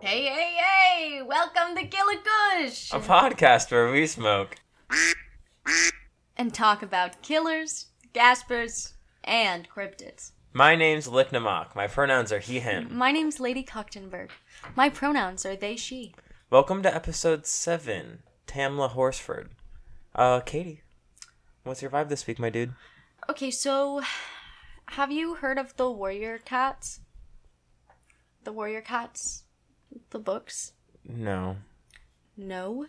Hey, hey, hey! Welcome to Killer Kush! A podcast where we smoke. And talk about killers, Caspers, and cryptids. My name's Nik LaMaack. My pronouns are he, him. My name's Katie Luchtenburg. My pronouns are they, she. Welcome to episode 7, Tamla Horsford. Uh, Katie, what's your vibe this week, my dude? Okay, so have you heard of the Warrior Cats? The Warrior Cats? The books? No. No?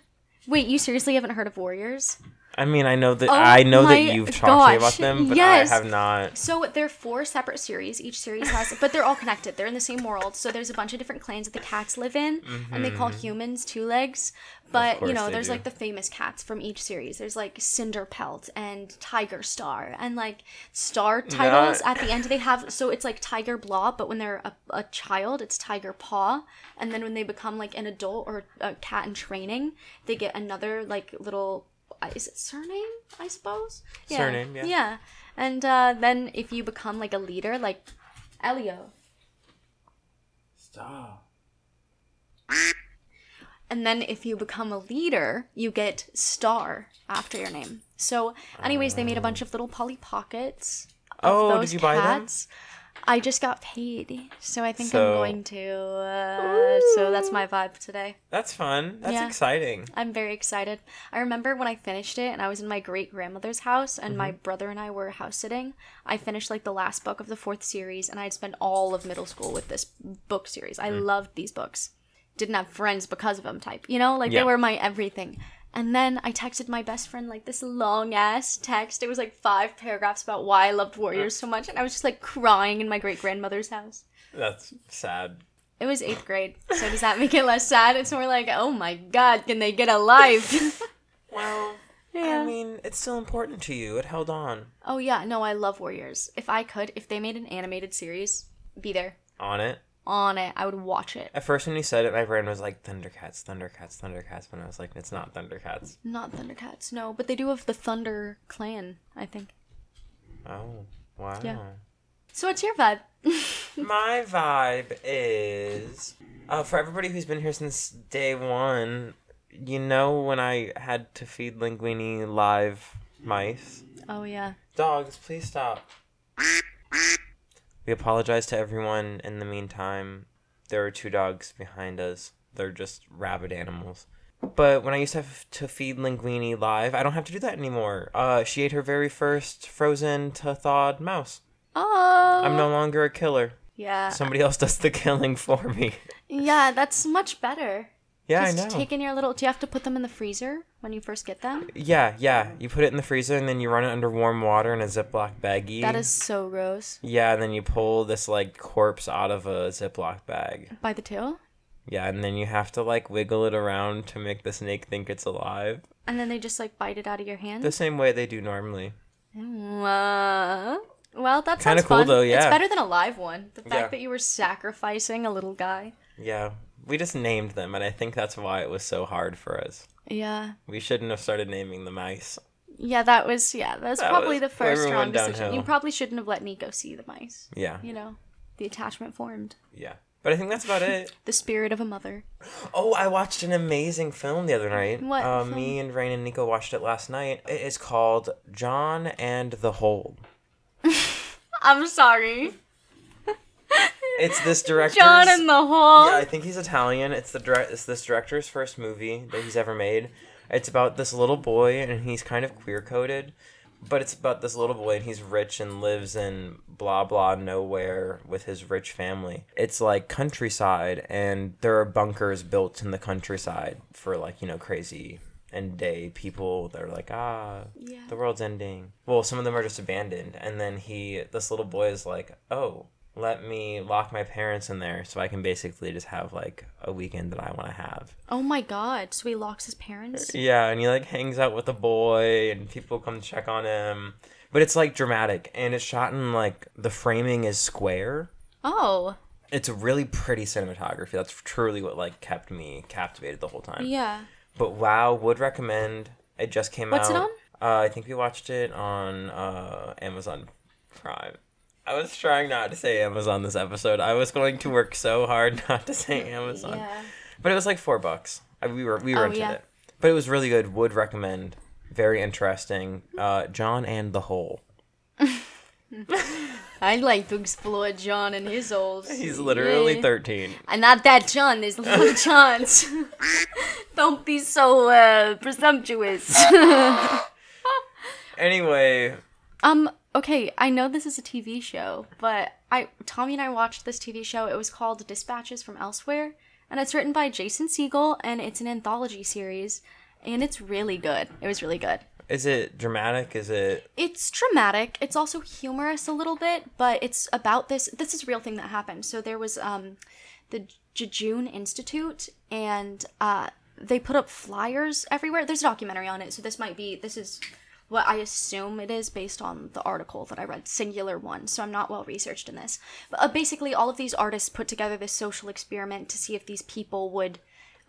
Wait, you seriously haven't heard of Warriors? I mean, I know that Oh I know that you've talked to me about them, but yes. I have not. So they're four separate series. Each series has, but they're all connected. They're in the same world. So there's a bunch of different clans that the cats live in, and they call humans two legs. But you Mm-hmm. know, there's do. like the famous cats from each series. There's like Cinderpelt and Tiger Star, and like star titles Not- at the end. They have so it's like Tiger Blob, but when they're a, a child, it's Tiger Paw, and then when they become like an adult or a cat in training, they get another like little. Is it surname? I suppose. Surname, yeah. Yeah, and uh, then if you become like a leader, like Elio, Stop. and then if you become a leader, you get Star after your name. So, anyways, they made a bunch of little Polly Pockets. of Oh, did those you buy them? I just got paid, so I think So- I'm going to. Uh, so that's my vibe today. That's fun. That's Yeah. exciting. I'm very excited. I remember when I finished it and I was in my great grandmother's house and my Mm-hmm. brother and I were house sitting. I finished like the last book of the fourth series and I'd spent all of middle school with this book series. I Mm. loved these books. Didn't have friends because of them type. You know, like Yeah. they were my everything. And then I texted my best friend like this long ass text. It was like five paragraphs about why I loved Warriors so much and I was just like crying in my great grandmother's house. That's sad. It was eighth grade, so does that make it less sad? It's more like, oh my god, can they get a life? Well, Yeah. I mean, it's still important to you. It held on Oh yeah, no, I love Warriors. If I could, if they made an animated series, be there on it. On it. I would watch it. At first, when you said it, my brain was like Thundercats, Thundercats, Thundercats. But I was like, it's not Thundercats. Not Thundercats, no, but they do have the Thunder Clan, I think. Oh, wow. Yeah. So what's your vibe? My vibe is uh, for everybody who's been here since day one. You know when I had to feed Linguini live mice. oh yeah. Dogs, please stop. We apologize to everyone in the meantime. There are two dogs behind us. They're just rabid animals. But when I used to have to feed Linguini live, I don't have to do that anymore. Uh, she ate her very first frozen to thawed mouse. Oh. I'm no longer a killer. Yeah. Somebody else does the killing for me. yeah, that's much better. Yeah, Just I know. Just taking your little. Do you have to put them in the freezer when you first get them? Yeah, yeah. You put it in the freezer and then you run it under warm water in a Ziploc baggie. That is so gross. Yeah, and then you pull this like corpse out of a Ziploc bag. By the tail, Yeah, and then you have to like wiggle it around to make the snake think it's alive. and then they just like bite it out of your hand. The same way they do normally. Uh, well, that's Kinda cool, fun. though, It's better than a live one. The fact Yeah. that you were sacrificing a little guy. Yeah. We just named them and I think that's why it was so hard for us. Yeah. We shouldn't have started naming the mice. Yeah, that was yeah, that was That probably was the first wrong went decision. You probably shouldn't have let Nico see the mice. Yeah. You know, the attachment formed. Yeah. But I think that's about it. The spirit of a mother. Oh, I watched an amazing film the other night. What Uh, me and Rain and Nico watched it last night. It is called John and the Hole. I'm sorry. It's this director. John in the hall. Yeah, I think he's Italian. It's the direct. It's this director's first movie that he's ever made. It's about this little boy, and he's kind of queer coded, but it's about this little boy, and he's rich and lives in blah blah nowhere with his rich family. It's like countryside, and there are bunkers built in the countryside for like you know crazy end day people that are like ah Yeah. the world's ending. Well, some of them are just abandoned, and then he, this little boy, is like, oh, let me lock my parents in there so I can basically just have like a weekend that I want to have. Oh my god. So he locks his parents? Yeah, and he like hangs out with the boy, and people come check on him. But it's like dramatic, and it's shot in like the framing is square. Oh. It's a really pretty cinematography. That's truly what like kept me captivated the whole time. Yeah. But wow, would recommend. It just came What's out. it on? Uh, I think we watched it on uh, Amazon Prime. I was trying not to say Amazon this episode. I was going to work so hard not to say Amazon, Yeah. but it was like four bucks. I, we were we were Oh, yeah. it, but it was really good. Would recommend. Very interesting. Uh, John and the Hole. I'd like to explore John and his holes. He's literally Yeah. thirteen. And not that John, there's little Johns. Don't be so uh, presumptuous. Anyway, um, okay, I know this is a TV show, but I Tommy and I watched this TV show. It was called Dispatches from Elsewhere, and it's written by Jason Segel, and it's an anthology series, and it's really good. It was really good. is it dramatic? Is it It's dramatic. It's also humorous a little bit, but it's about this. This is a real thing that happened. So there was um, the Jejune Institute, and uh, they put up flyers everywhere. There's a documentary on it, so this might be. This is what I assume it is based on the article that I read, singular one. So I'm not well researched in this. But uh, basically, all of these artists put together this social experiment to see if these people would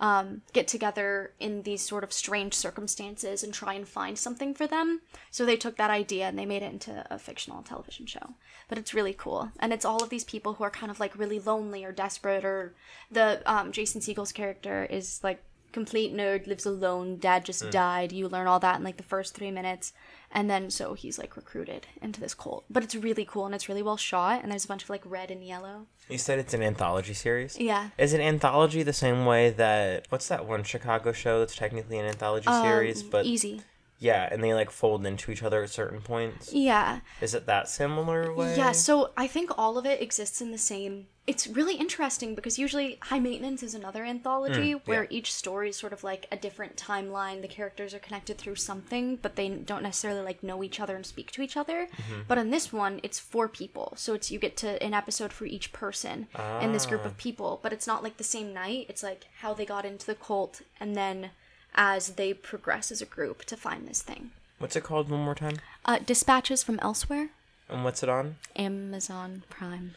um, get together in these sort of strange circumstances and try and find something for them. So they took that idea and they made it into a fictional television show. But it's really cool, and it's all of these people who are kind of like really lonely or desperate, or the um, Jason Segel's character is like complete nerd, lives alone, dad just died. You learn all that in like the first three minutes, and then so he's like recruited into this cult. But it's really cool and it's really well shot, and there's a bunch of like red and yellow. you said it's an anthology series? Yeah. Is an anthology the same way that what's that one Chicago show that's technically an anthology series, but Um, easy. yeah, and they like fold into each other at certain points? Yeah. Is it that similar way? Yeah, so I think all of it exists in the same. It's really interesting because usually High Maintenance is another anthology mm, where each story is sort of like a different timeline. The characters are connected through something, but they don't necessarily like know each other and speak to each other. Mm-hmm. But in this one, it's four people, so it's you get to an episode for each person in this group of ah. people. But it's not like the same night. It's like how they got into the cult, and then as they progress as a group to find this thing. What's it called one more time? Uh, Dispatches from Elsewhere, And what's it on? Amazon Prime.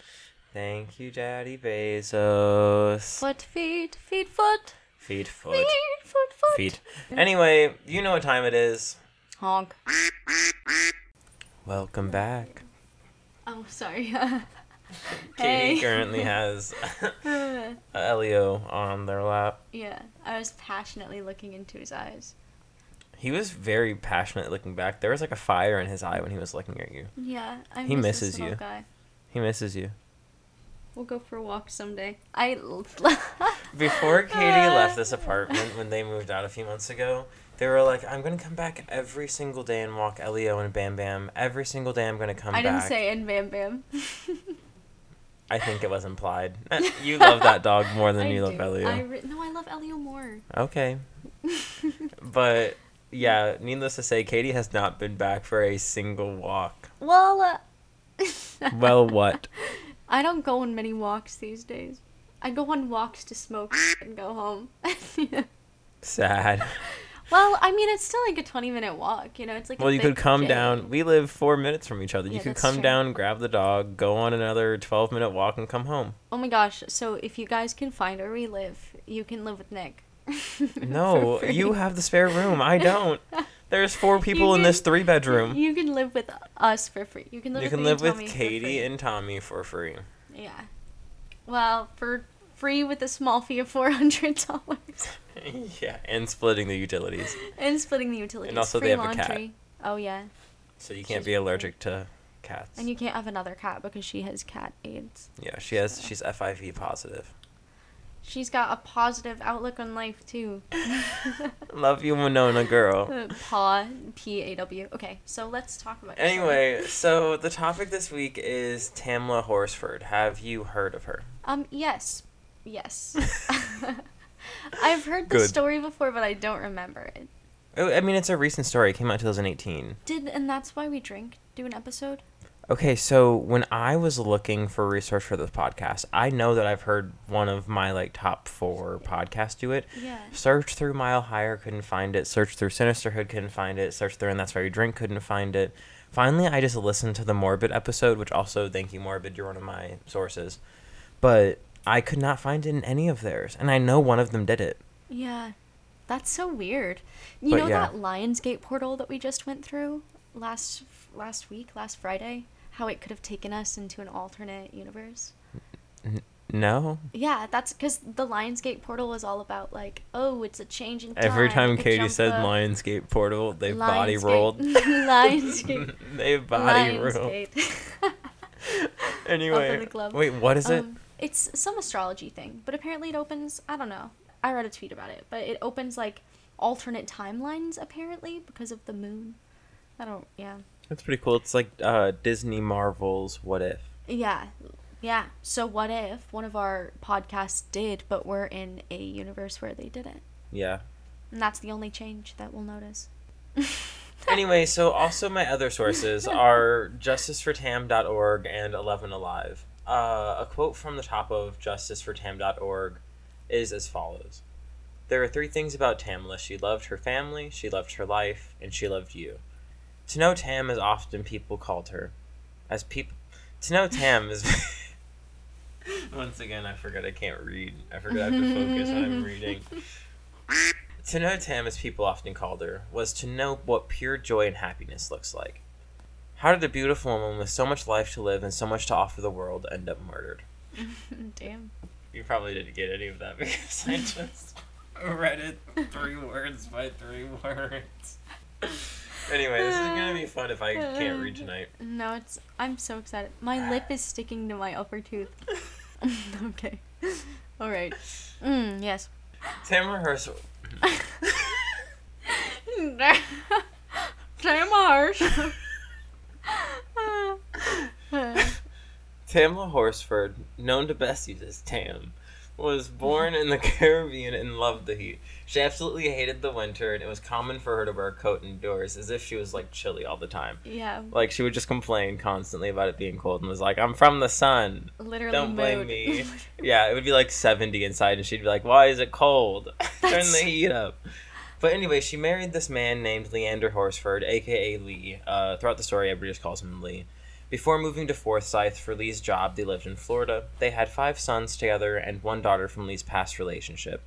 Thank you, Daddy Bezos. Foot, feet, feet, foot, Feet, foot, feet, foot, foot. feet. Anyway, you know what time it is. Honk. Welcome back. Oh, sorry. Katie hey. currently has Elio on their lap. yeah, I was passionately looking into his eyes. He was very passionate looking back. There was like a fire in his eye when he was looking at you. Yeah, I He miss this misses little you. Guy. He misses you. We'll go for a walk someday. I. Before Katie left this apartment when they moved out a few months ago, they were like, I'm gonna come back every single day and walk Elio and Bam Bam. Every single day I'm gonna come back. I back. didn't say and Bam Bam. I think it was implied. you love that dog more than I you love do. Elio. I re- no, I love Elio more. Okay. but yeah, needless to say, Katie has not been back for a single walk. Well, uh, Well, what? I don't go on many walks these days. I go on walks to smoke and go home. Sad. well, I mean, it's still like a 20 minute walk, you know? It's like Well, you could come down. We live four minutes from each other. You could come true. down, grab the dog, go on another 12 minute walk, and come home. Oh my gosh, so if you guys can find where we live, you can live with Nick. No, you have the spare room. I don't. There's four people in this three bedroom. You can live with us for free. You can live You with can live with Katie and Tommy for free. Yeah. Well, for free with a small fee of $400. yeah, and splitting the utilities. and splitting the utilities. And also free they have a cat. Oh, yeah. So you can't She's be allergic to cats. And you can't have another cat because she has cat AIDS. Yeah, she has. She's FIV positive. She's got a positive outlook on life, too. Love you, Winona girl. Paw, P A W. Okay, so let's talk about. Anyway, so the topic this week is Tamla Horsford. Have you heard of her? Um, yes. Yes. I've heard the Good. story before, but I don't remember it. Oh, I mean, it's a recent story. It came out in 2018. Did and that's why we drink do an episode? Okay, so when I was looking for research for this podcast, I know that I've heard one of my like top four podcasts do it. Yeah. Search through Mile Higher, couldn't find it. Search through Sinisterhood, couldn't find it. Search through And That's Why You Drink, couldn't find it. Finally, I just listened to the Morbid episode, which also, thank you, Morbid, you're one of my sources. But I could not find it in any of theirs. And I know one of them did it. Yeah. That's so weird. You But know yeah. that Lionsgate portal that we just went through last last week, last Friday? How it could have taken us into an alternate universe? No. Yeah, that's because the Lionsgate portal is all about like, oh, it's a change in time. Every time Katie said up. Lionsgate portal, they body Lionsgate- rolled. Lionsgate. they body rolled. Lionsgate. Anyway, the glove. wait, what is it? Um, it's some astrology thing, but apparently it opens. I don't know. I read a tweet about it, but it opens like alternate timelines apparently because of the moon. I don't. Yeah. That's pretty cool. It's like uh, Disney Marvel's What If. Yeah. Yeah. So what if one of our podcasts did, but we're in a universe where they didn't? Yeah. And that's the only change that we'll notice. Anyway, so also my other sources are justicefortam.org and 11 Alive. Uh, a quote from the top of justicefortam.org is as follows There are three things about Tamla. She loved her family, she loved her life, and she loved you. To know Tam as often people called her. As people. To know Tam is. Once again, I forgot I can't read. I forgot I have to focus when I'm reading. To know Tam, as people often called her, was to know what pure joy and happiness looks like. How did a beautiful woman with so much life to live and so much to offer the world end up murdered? Damn. You probably didn't get any of that because I just read it three words by three words. Anyway, this is gonna be fun if I can't read tonight. No, it's. I'm so excited. My lip is sticking to my upper tooth. okay. All right. Mm, yes. Tamara Hirsch. Damn harsh. Tamla Horsford, known to Bessie as Tam, was born in the Caribbean and loved the heat. She absolutely hated the winter, and it was common for her to wear a coat indoors, as if she was like chilly all the time. yeah. Like she would just complain constantly about it being cold, and was like, "I'm from the sun. Literally. Don't blame mood. me." Yeah, it would be like 70 inside, and she'd be like, "Why is it cold? Turn the heat up." But anyway, she married this man named Leander Horsford, aka Lee. Uh, throughout the story, everybody just calls him Lee. Before moving to Forsyth for Lee's job, they lived in Florida. They had five sons together and one daughter from Lee's past relationship.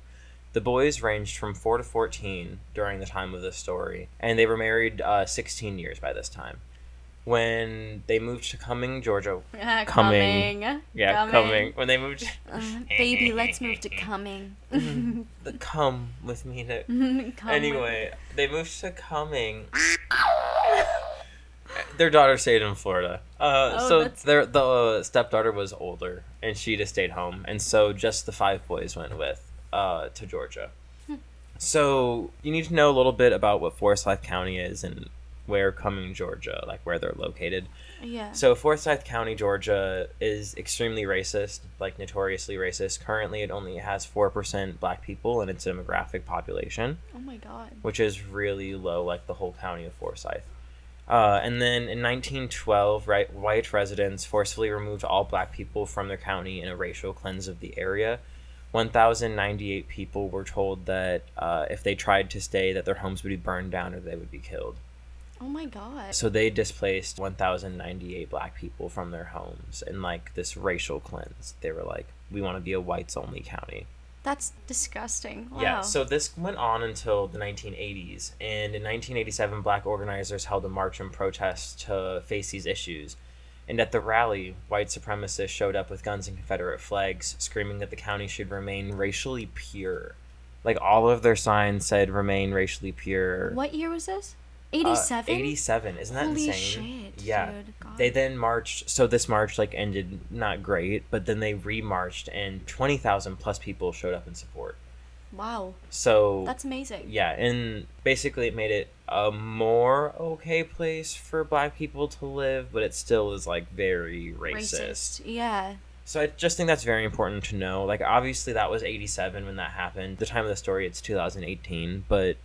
The boys ranged from 4 to 14 during the time of this story, and they were married uh, 16 years by this time. When they moved to Cumming, Georgia. Coming. coming. Yeah, Coming. Cumming. When they moved. Uh, baby, let's move to coming. the come with me to. Anyway, they moved to Cumming. Their daughter stayed in Florida. Uh, Oh, so that's- their the stepdaughter was older, and she just stayed home, and so just the five boys went with uh, to Georgia. Hmm. So you need to know a little bit about what Forsyth County is and where coming Georgia, like where they're located. Yeah. So Forsyth County, Georgia, is extremely racist, like notoriously racist. Currently, it only has four percent black people in its demographic population oh my god. which is really low, like the whole county of Forsyth. Uh, and then in 1912, right, white residents forcefully removed all black people from their county in a racial cleanse of the area. 1,098 people were told that uh, if they tried to stay, that their homes would be burned down or they would be killed. Oh my god. So they displaced 1,098 black people from their homes in like this racial cleanse. They were like, "We want to be a whites-only county." That's disgusting. Wow. Yeah, so this went on until the 1980s, and in 1987, black organizers held a march and protest to face these issues. And at the rally, white supremacists showed up with guns and Confederate flags, screaming that the county should remain racially pure. Like all of their signs said, "Remain racially pure." what year was this? Uh, 87? 87. Isn't that Holy insane? shit, yeah. dude. They then marched. So this march like ended not great, but then they remarched, and 20,000 plus people showed up in support. Wow. So That's amazing. yeah, and basically it made it a more okay place for black people to live, but it still is like very racist. Yeah. So I just think that's very important to know. Like obviously that was 87 when that happened. The time of the story it's 2018, but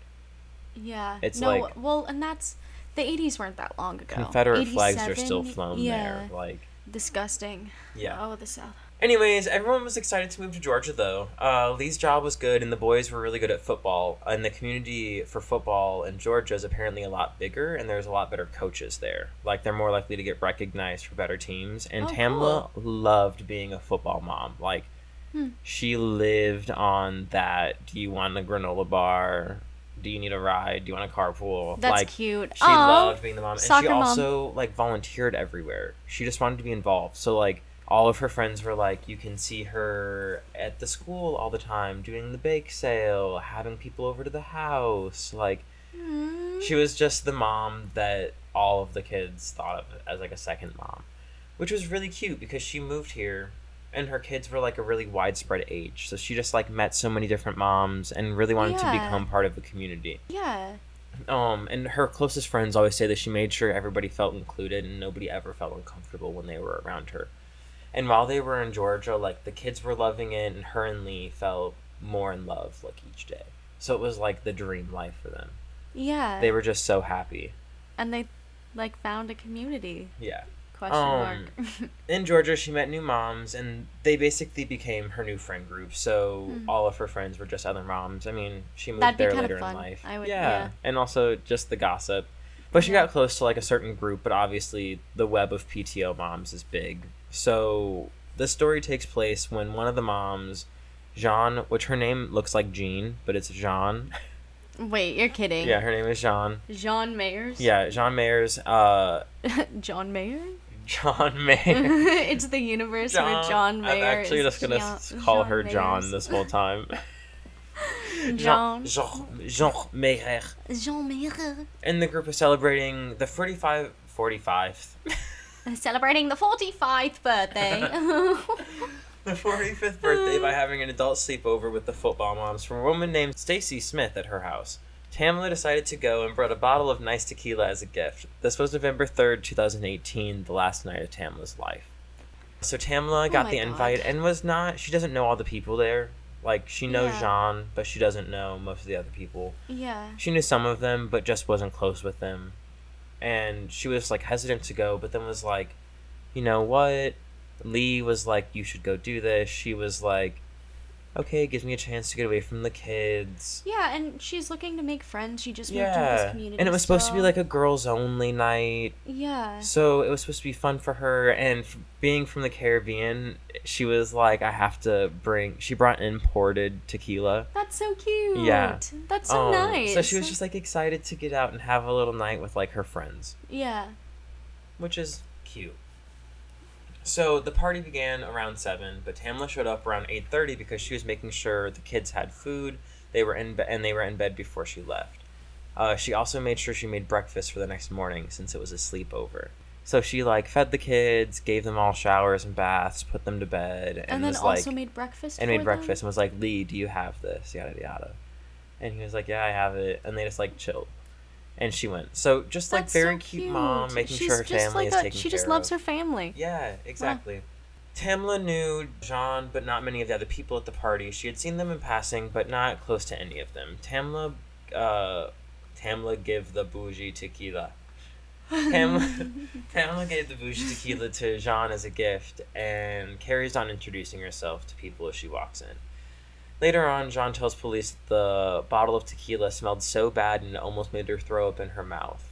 Yeah. It's no, like- well, and that's the 80s weren't that long ago. Confederate flags are still flown yeah, there. Like Disgusting. yeah. Oh, the South. Anyways, everyone was excited to move to Georgia, though. Uh, Lee's job was good, and the boys were really good at football. And the community for football in Georgia is apparently a lot bigger, and there's a lot better coaches there. Like, they're more likely to get recognized for better teams. And Oh, Tamla loved being a football mom. Like, Hmm. She lived on that. Do you want a granola bar? Do you need a ride? Do you want a carpool? That's like, cute. She Aw, loved being the mom, and soccer she mom. also like volunteered everywhere. She just wanted to be involved. So like all of her friends were like, you can see her at the school all the time, doing the bake sale, having people over to the house. Like Mm. she was just the mom that all of the kids thought of as like a second mom, which was really cute because she moved here and her kids were like a really widespread age. So she just like met so many different moms and really wanted to become part of the community. Yeah. Um, and her closest friends always say that she made sure everybody felt included and nobody ever felt uncomfortable when they were around her. And while they were in Georgia, like the kids were loving it, and her and Lee felt more in love like each day. So it was like the dream life for them. Yeah. They were just so happy. and they like found a community. Yeah. Question Um, mark. In Georgia, she met new moms, and they basically became her new friend group. So Hmm. all of her friends were just other moms. I mean, she moved That'd there later in life. I would- yeah. yeah. and also just the gossip. But she Yeah. got close to like a certain group, but obviously the web of PTO moms is big. So the story takes place when one of the moms, Jean, which her name looks like Jean, but it's Jean. Wait, you're kidding. yeah, her name is Jean. Jean Mayers. Yeah, Jean Mayers. Uh, John Mayer. John Mayer. it's the universe where John Mayer. I'm actually is just gonna Jean- call John her John Mayers. this whole time. John. Jean, Jean Mayer. Jean Mayer. And the group is celebrating the 45, 45th, Celebrating the 45th birthday. the 45th birthday by having an adult sleepover with the football moms from a woman named Stacy Smith at her house. Tamla decided to go and brought a bottle of nice tequila as a gift. This was November 3rd, 2018, the last night of Tamla's life. So Tamla oh got Oh the God. invite and was not, she doesn't know all the people there. Like, she knows Yeah. Jean, but she doesn't know most of the other people. yeah. She knew some of them, but just wasn't close with them. And she was like hesitant to go, but then was like, you know what? Lee was like, you should go do this. She was like, okay, it gives me a chance to get away from the kids. Yeah, and she's looking to make friends. She just moved into this Yeah. community. And it was supposed to be like a girls only night. Yeah. So it was supposed to be fun for her. And f- being from the Caribbean, she was like, I have to bring, she brought imported tequila. That's so cute. Yeah. That's so Um, nice. So she was just like excited to get out and have a little night with like her friends. Yeah. which is cute. So the party began around seven, but Tamla showed up around eight thirty because she was making sure the kids had food. They were in be- and they were in bed before she left. Uh, she also made sure she made breakfast for the next morning since it was a sleepover. So she like fed the kids, gave them all showers and baths, put them to bed, and, And, then was also like made breakfast. and made them? breakfast and was like, Lee, do you have this? Yada yada. And he was like, Yeah, I have it. And they just like chilled. And she went. So just like That's very so cute, mom, making She's sure her family like is a- taken She just loves of. her family. Yeah, exactly. Tamla knew Jean, but not many of the other people at the party. She had seen them in passing, but not close to any of them. Tamla, uh, Tamla give the bougie tequila. Tamla, Tamla gave the bougie tequila to Jean as a gift and carries on introducing herself to people as she walks in. Later on, Jean tells police the bottle of tequila smelled so bad and it almost made her throw up in her mouth.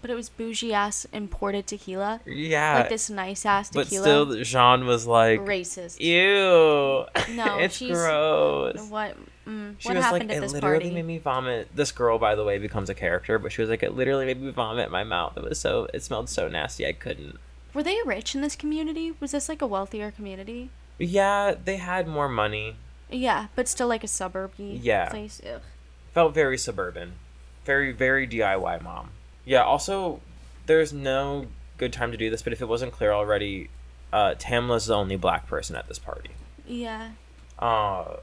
But it was bougie ass imported tequila. Yeah, like this nice ass tequila. but still, Jean was like, racist. Ew. No, it's she's- gross. What? Mm, She what was happened like, at it this literally party? made me vomit. This girl, by the way, becomes a character, but she was like, it literally made me vomit in my mouth. It was so, it smelled so nasty, I couldn't. Were they rich in this community? Was this like a wealthier community? Yeah, they had more money. Yeah, but still like a suburby Yeah. place. Ugh. Felt very suburban. Very, very DIY mom. Yeah, also, there's no good time to do this, but if it wasn't clear already, uh, Tamla's the only black person at this party. Yeah. Uh,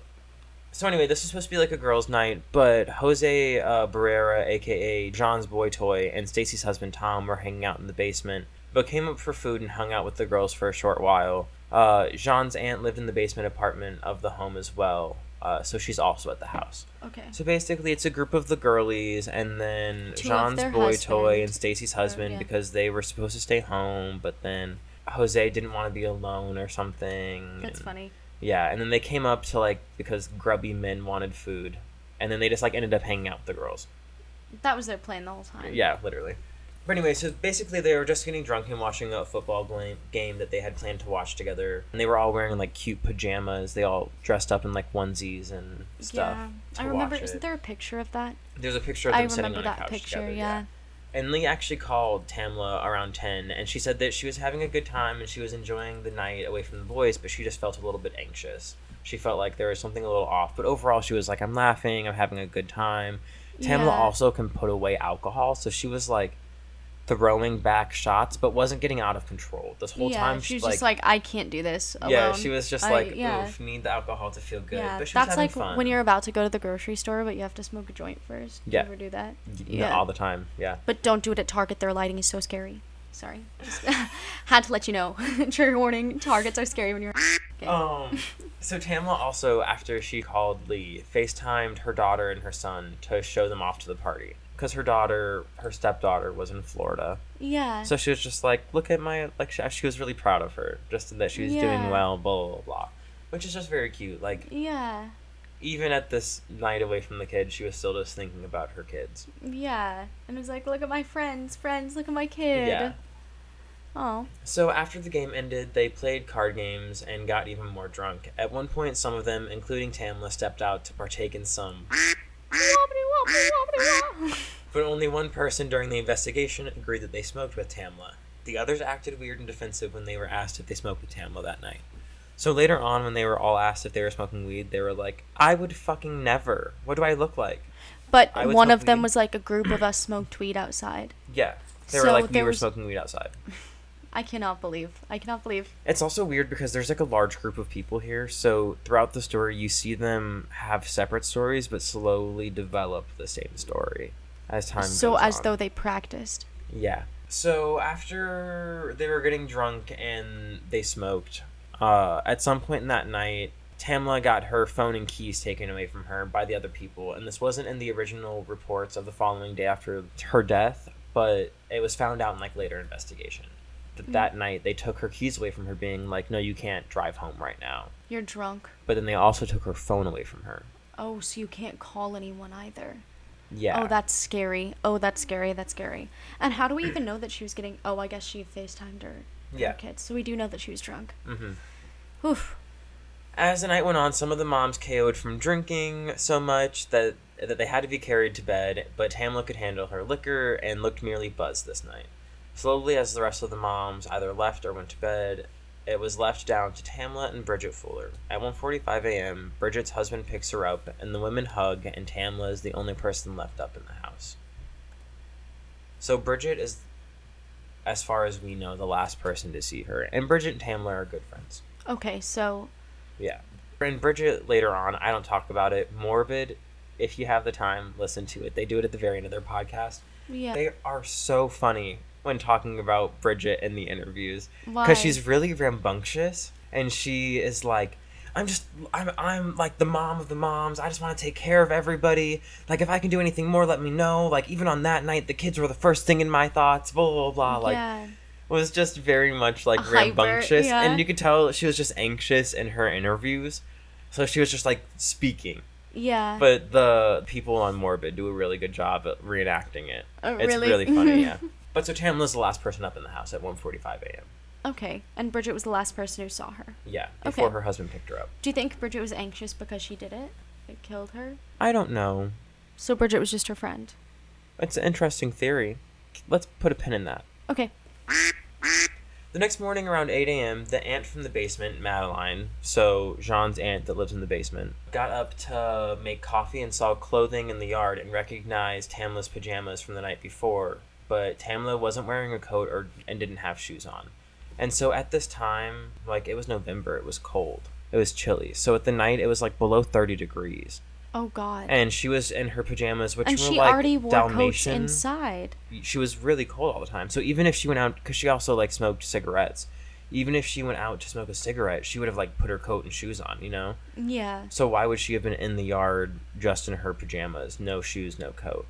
so anyway, this is supposed to be like a girls' night, but Jose uh, Barrera, aka John's boy toy, and Stacy's husband Tom were hanging out in the basement, but came up for food and hung out with the girls for a short while. Uh, Jean's aunt lived in the basement apartment of the home as well, uh, so she's also at the house. Okay. So basically, it's a group of the girlies, and then Two Jean's boy toy and Stacy's husband yeah. because they were supposed to stay home, but then Jose didn't want to be alone or something. That's and- funny. yeah, and then they came up to like because grubby men wanted food, and then they just like ended up hanging out with the girls. That was their plan the whole time. Yeah, literally. But anyway, so basically they were just getting drunk and watching a football game that they had planned to watch together. And they were all wearing like cute pajamas. They all dressed up in like onesies and stuff. Yeah, I remember. Isn't there a picture of that? There's a picture of them I sitting remember on a that couch picture. together. yeah. And Lee actually called Tamla around 10, and she said that she was having a good time and she was enjoying the night away from the boys, but she just felt a little bit anxious. She felt like there was something a little off, but overall she was like, I'm laughing, I'm having a good time. Tamla Yeah. also can put away alcohol, so she was like throwing back shots, but wasn't getting out of control. This whole yeah, time she was like, just like, I can't do this. Alone. yeah, she was just I- like, yeah. oof, need the alcohol to feel good. Yeah, but she that's was having like fun. when you're about to go to the grocery store, but you have to smoke a joint first. Yeah. You ever do that? Yeah. all the time. Yeah. But don't do it at Target. Their lighting is so scary. Sorry. Just had to let you know. Trigger warning. Targets are scary when you're. Okay. Um, so Tamla also, after she called Lee, FaceTimed her daughter and her son to show them off to the party. Because her daughter, her stepdaughter, was in Florida. yeah. So she was just like, look at my, like, she, she was really proud of her. Just that she was doing Yeah. well, blah, blah, blah. Which is just very cute. Like, yeah. even at this night away from the kids, she was still just thinking about her kids. Yeah. And it was like, look at my friends, friends, look at my kid. Yeah. Oh. So after the game ended, they played card games and got even more drunk. At one point, some of them, including Tamla, stepped out to partake in some But only one person during the investigation agreed that they smoked with Tamla. The others acted weird and defensive when they were asked if they smoked with Tamla that night. So later on, when they were all asked if they were smoking weed, they were like, I would fucking never. What do I look like? But one of them weed. was like a group of us smoked weed outside. Yeah. They So were like, we were was- smoking weed outside. I cannot believe. I cannot believe. It's also weird because there's like a large group of people here, so throughout the story, you see them have separate stories but slowly develop the same story as time so as on. though they practiced. Yeah. So after they were getting drunk and they smoked, uh, at some point in that night, Tamla got her phone and keys taken away from her by the other people, and this wasn't in the original reports of the following day after her death, but it was found out in like later investigation. That that night they took her keys away from her, being like, "No, you can't drive home right now." You're drunk. But then they also took her phone away from her. Oh, so you can't call anyone either. Yeah. Oh, that's scary. Oh, that's scary. That's scary. And how do we even know that she was getting? Oh, I guess she FaceTimed her, her kids. So we do know that she was drunk. mm-hmm. Oof. As the night went on, some of the moms KO'd from drinking so much that that they had to be carried to bed, but Tamla could handle her liquor and looked merely buzzed this night. Slowly, as the rest of the moms either left or went to bed, it was left down to Tamla and Bridget Fuller. At 1:45 a.m., Bridget's husband picks her up, and the women hug, and Tamla is the only person left up in the house. So Bridget is, as far as we know, the last person to see her, and Bridget and Tamla are good friends. Okay, so Yeah. And Bridget later on, I don't talk about it. Morbid, if you have the time, listen to it. They do it at the very end of their podcast. yeah. They are so funny when talking about Bridget in the interviews because she's really rambunctious and she is like I'm just I'm I'm like the mom of the moms. I just want to take care of everybody. Like if I can do anything more, let me know. Like even on that night, the kids were the first thing in my thoughts. Blah blah blah. Like yeah. was just very much like Hyper, rambunctious yeah. and you could tell she was just anxious in her interviews so she was just like speaking Yeah. but the people on morbid do a really good job at reenacting it Oh, it's really? really, funny yeah but so tamla's the last person up in the house at 1.45 a.m okay, and Bridget was the last person who saw her. yeah before Okay. her husband picked her up Do you think Bridget was anxious because she did it? It killed her. i don't know So Bridget was just her friend. it's an interesting theory let's put a pin in that Okay. The next morning around 8 a.m., the aunt from the basement, Madeline, so Jean's aunt that lives in the basement, got up to make coffee and saw clothing in the yard and recognized Tamla's pajamas from the night before, but Tamla wasn't wearing a coat or and didn't have shoes on. And so at this time, like it was November, it was cold. It was chilly. So at the night it was like below 30 degrees. Oh God. And she was in her pajamas which and were she like already wore coats Dalmatian inside. she was really cold all the time. So even if she went out, because she also like smoked cigarettes, even if she went out to smoke a cigarette, she would have like put her coat and shoes on, you know. Yeah. So why would she have been in the yard just in her pajamas, no shoes, no coat?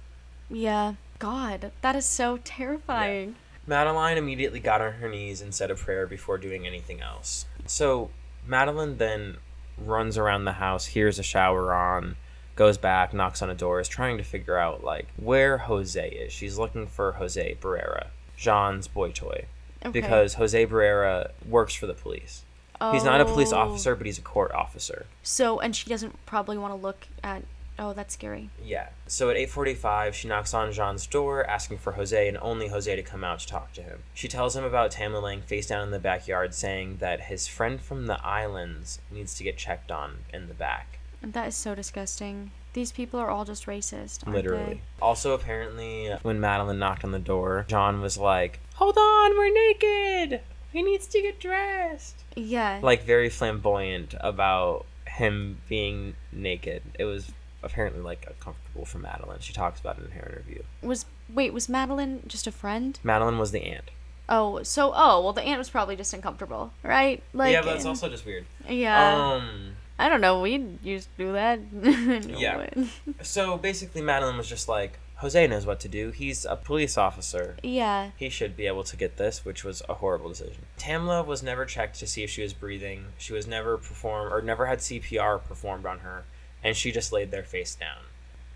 Yeah. God, that is so terrifying. Madeline immediately got on her knees and said a prayer before doing anything else. So Madeline then runs around the house, hears a shower on, goes back, knocks on a door, is trying to figure out like where Jose is. She's looking for Jose Barrera, Jean's boy toy, Okay. because Jose Barrera works for the police. Oh. He's not a police Oh. officer, but he's a court officer. So, and she doesn't probably want to look at. Oh, that's scary. Yeah. So at 8:45, she knocks on Jean's door, asking for Jose and only Jose to come out to talk to him. She tells him about Tamla laying face down in the backyard, saying that his friend from the islands needs to get checked on in the back. That is so disgusting. These people are all just racist. Literally. Also, apparently, when Madeline knocked on the door, John was like, "Hold on, we're naked. He needs to get dressed." Yeah. Like very flamboyant about him being naked. It was apparently like uncomfortable for Madeline. She talks about it in her interview. was wait was Madeline just a friend? Madeline was the aunt. Oh, so oh well, the aunt was probably just uncomfortable, right? Like yeah, but it's and- also just weird. yeah. Um. I don't know. We used to do that. Yeah. So basically, Madeline was just like, Jose knows what to do. He's a police officer. yeah. He should be able to get this, which was a horrible decision. Tamla was never checked to see if she was breathing. She was never performed or never had CPR performed on her, and she just laid there face down.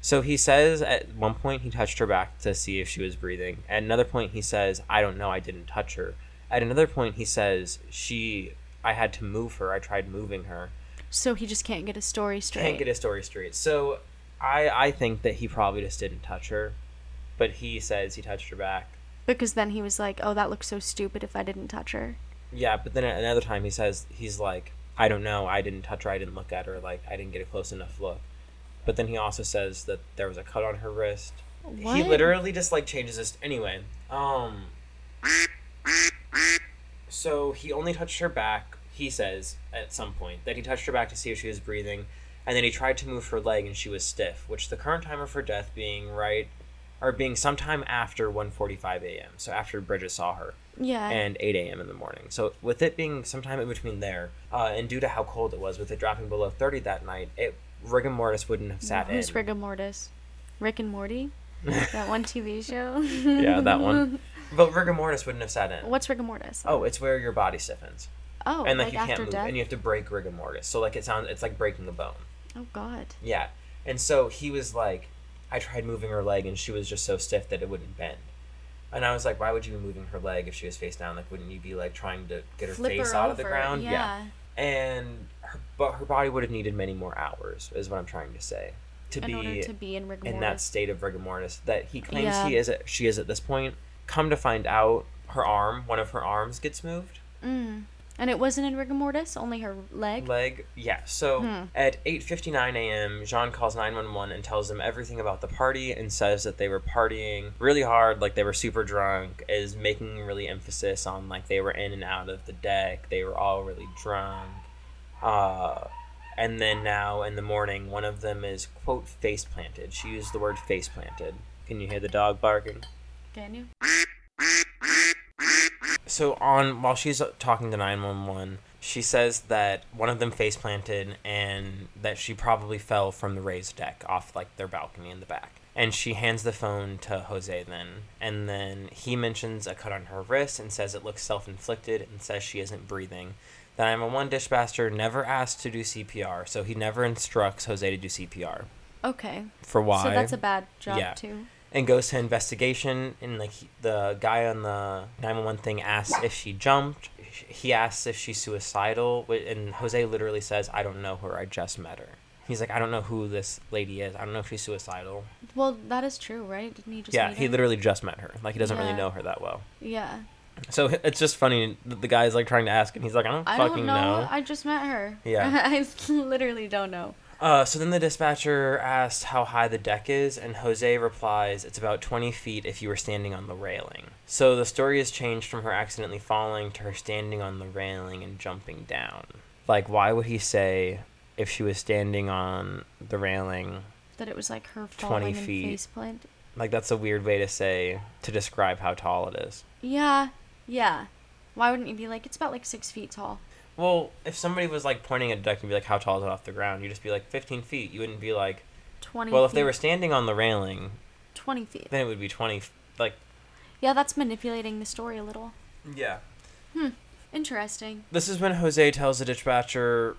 So he says at one point he touched her back to see if she was breathing. At another point he says, "I don't know, I didn't touch her." At another point he says, "She, I had to move her. I tried moving her." So he just can't get a story straight. Can't get his story straight. So I I think that he probably just didn't touch her, but he says he touched her back. because then he was like, "Oh, that looks so stupid if I didn't touch her." Yeah, but then at another time he says he's like, I don't know, I didn't touch her, I didn't look at her, like I didn't get a close enough look. But then he also says that there was a cut on her wrist. He literally just like changes this anyway. Um So he only touched her back, he says, at some point, that he touched her back to see if she was breathing, and then he tried to move her leg and she was stiff, which the current time of her death being right or being sometime after 1:45 a.m. So after Bridget saw her Yeah. and 8 a.m. in the morning. So with it being sometime in between there, uh, and due to how cold it was, with it dropping below 30 that night, it rigor mortis wouldn't have sat Who's in. rigor mortis? Rick and Morty? that one TV show? yeah, that one. But rigor mortis wouldn't have sat in. What's rigor mortis? Oh, it's where your body stiffens, Oh, and like, like, you can't move, death? and you have to break rigor mortis. So like it sounds, it's like breaking a bone. Oh God. Yeah, and so he was like, I tried moving her leg, and she was just so stiff that it wouldn't bend. And I was like, why would you be moving her leg if she was face down? Like, wouldn't you be like trying to get her Flip face her out over. of the ground? Yeah. and her, but her body would have needed many more hours is what i'm trying to say to In be to be in in that state of rigor mortis that he claims Yeah. he is at, she is at this point come to find out her arm one of her arms gets moved Mm. And it wasn't in rigor mortis, only her leg. leg yeah so Hmm. at 8.59 a.m jean calls 911 and tells them everything about the party and says that they were partying really hard like they were super drunk is making really emphasis on like they were in and out of the deck they were all really drunk uh, and then now in the morning one of them is quote face planted she used the word face planted can you hear the dog barking Can you? So on while she's talking to 911 she says that one of them face planted and that she probably fell from the raised deck off like their balcony in the back and she hands the phone to jose then and then he mentions a cut on her wrist and says it looks self-inflicted and says she isn't breathing the 911 dispatcher never asked to do cpr so he never instructs jose to do cpr Okay. for why So that's a bad job Yeah. too. And goes to investigation and like he- the guy on the 911 thing asks if she jumped he asks if she's suicidal and jose literally says i don't know her i just met her he's like i don't know who this lady is i don't know if she's suicidal Well, that is true, right? Didn't he just? yeah he literally just met her like he doesn't really know her that well Yeah. so it's just funny the guy's like trying to ask and he's like i don't I fucking don't know. know I just met her. Yeah. I literally don't know. Uh, so then the dispatcher asks how high the deck is, and Jose replies, It's about 20 feet if you were standing on the railing. So the story has changed from her accidentally falling to her standing on the railing and jumping down. Like, why would he say if she was standing on the railing? That it was like her 20 falling and feet. Like, that's a weird way to say, to describe how tall it is. Yeah. Yeah. Why wouldn't you be like it's about like six feet tall? Well, if somebody was like pointing at a duck and be like, How tall is it off the ground? You'd just be like, 15 feet. You wouldn't be like, Twenty. Well, if feet. they were standing on the railing, twenty feet. then it would be 20. Like, Yeah, that's manipulating the story a little. yeah. Hmm. Interesting. This is when Jose tells the dispatcher.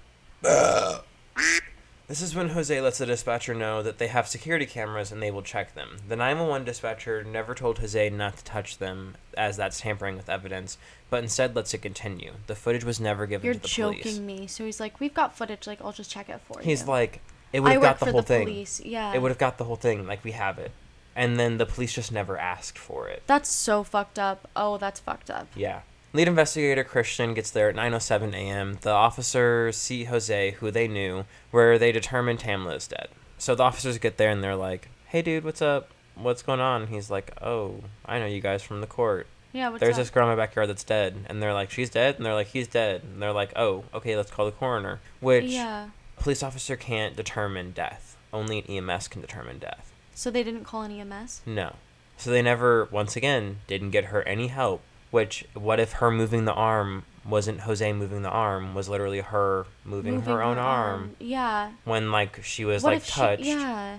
This is when Jose lets the dispatcher know that they have security cameras and they will check them. The 911 dispatcher never told Jose not to touch them, as that's tampering with evidence, but instead lets it continue. The footage was never given You're to the joking police. me. So he's like, we've got footage. Like, I'll just check it for you. He's like, it would I have work got the for whole the thing. police. Yeah. It would have got the whole thing. Like we have it, and then the police just never asked for it. That's so fucked up. Oh, that's fucked up. Yeah. Lead investigator Christian gets there at 9:07 a.m. The officers see Jose, who they knew, where they determine Tamla is dead. So the officers get there and they're like, "Hey, dude, what's up? What's going on?" He's like, "Oh, I know you guys from the court. Yeah. What's There's up? this girl in my backyard that's dead." And they're like, "She's dead." And they're like, "He's dead." And they're like, "Oh, okay, let's call the coroner." Which Yeah. a police officer can't determine death. Only an EMS can determine death. So they didn't call an EMS. No. So they never, once again, didn't get her any help. Which, what if her moving the arm wasn't Jose moving the arm, was literally her moving, her own arm, Yeah. when, like, she was, what like, touched. she? Yeah.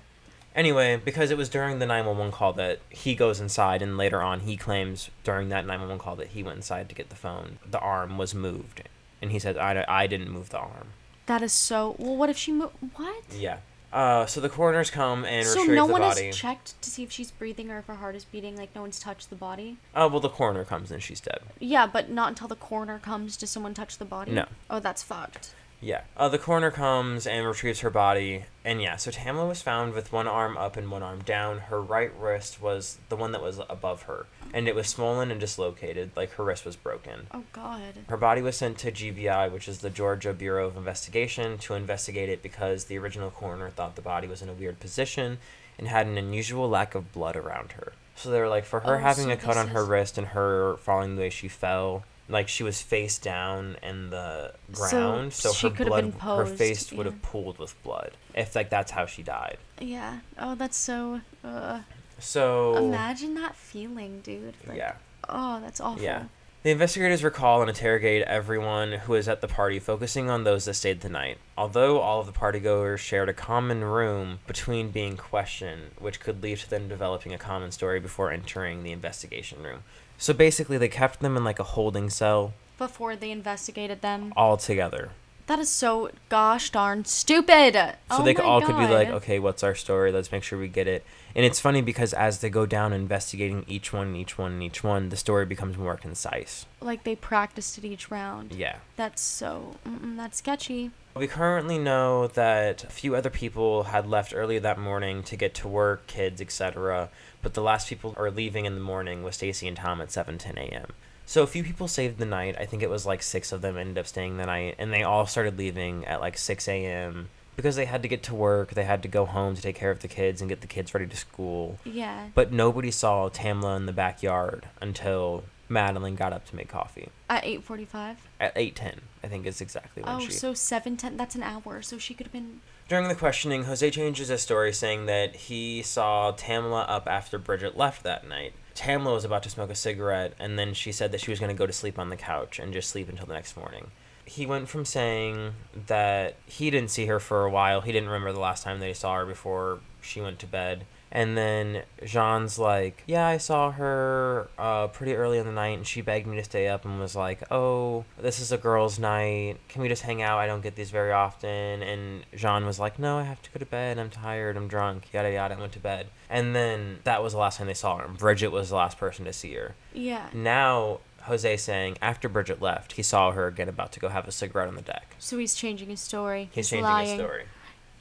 Anyway, because it was during the 911 call that he goes inside, and later on he claims during that 911 call that he went inside to get the phone, the arm was moved. And he said, I, I didn't move the arm. That is so. Well, what if she moved? What? Yeah. Uh, so the coroners come and So no one body. has checked to see if she's breathing or if her heart is beating. Like no one's touched the body. Oh, well, the coroner comes and she's dead. Yeah, but not until the coroner comes does someone touch the body. No. Oh, that's fucked. Yeah. Uh, the coroner comes and retrieves her body. And yeah, so Tamla was found with one arm up and one arm down. Her right wrist was the one that was above her. And it was swollen and dislocated, like her wrist was broken. Oh God. Her body was sent to GBI, which is the Georgia Bureau of Investigation, to investigate it because the original coroner thought the body was in a weird position and had an unusual lack of blood around her. So they were like, for her Oh, having so a cut on her is- wrist and her falling the way she fell, like she was face down in the ground, so, she her blood, been her posed, face would have pooled with blood. If like that's how she died. Yeah. Oh, that's so. Uh, So imagine that feeling, dude. Like, yeah. Oh, that's awful. Yeah. The investigators recall and interrogate everyone who was at the party, focusing on those that stayed the night. Although all of the partygoers shared a common room between being questioned, which could lead to them developing a common story before entering the investigation room. So basically, they kept them in like a holding cell Before they investigated them. all together. That is so gosh darn stupid. So oh they all could be like, okay, what's our story? Let's make sure we get it. And it's funny because as they go down investigating each one, and each one, and each one, the story becomes more concise. Like they practiced it each round. Yeah. That's so. That's sketchy. We currently know that a few other people had left early that morning to get to work, kids, etc. But the last people are leaving in the morning was Stacy and Tom at 7:10 a.m. So a few people saved the night. I think it was like six of them ended up staying the night, and they all started leaving at like 6 a.m. because they had to get to work. They had to go home to take care of the kids and get the kids ready to school. Yeah. But nobody saw Tamla in the backyard until Madeline got up to make coffee At eight forty-five. at 8:10. I think is exactly when Oh, she. Oh, so seven ten. That's an hour. So she could have been. During the questioning, Jose changes his story, saying that he saw Tamla up after Bridget left that night. Tamla was about to smoke a cigarette, and then she said that she was going to go to sleep on the couch and just sleep until the next morning. He went from saying that he didn't see her for a while, he didn't remember the last time that he saw her before she went to bed. And then Jean's like, Yeah, I saw her uh, pretty early in the night, and she begged me to stay up and was like, Oh, this is a girls' night. Can we just hang out? I don't get these very often. And Jean was like, No, I have to go to bed. I'm tired. I'm drunk. Yada yada. And went to bed. And then that was the last time they saw her. And Bridget was the last person to see her. Yeah. Now, Jose saying after Bridget left, he saw her again about to go have a cigarette on the deck. So he's changing his story. He's, He's, changing lying. his story.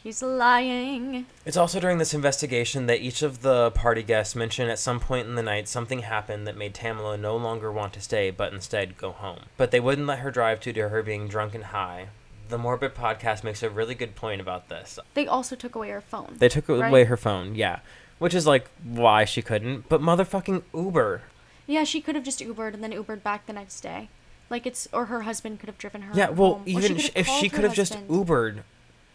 He's lying. It's also during this investigation that each of the party guests mentioned at some point in the night something happened that made Tamala no longer want to stay, but instead go home. But they wouldn't let her drive due to her being drunk and high. The Morbid podcast makes a really good point about this. They also took away her phone. They took Right. away her phone, yeah. Which is like why she couldn't. But motherfucking Uber. Yeah, she could have just Ubered and then Ubered back the next day. Like it's or her husband could have driven her. Yeah, well, home. Even could sh- have if she could have just. Ubered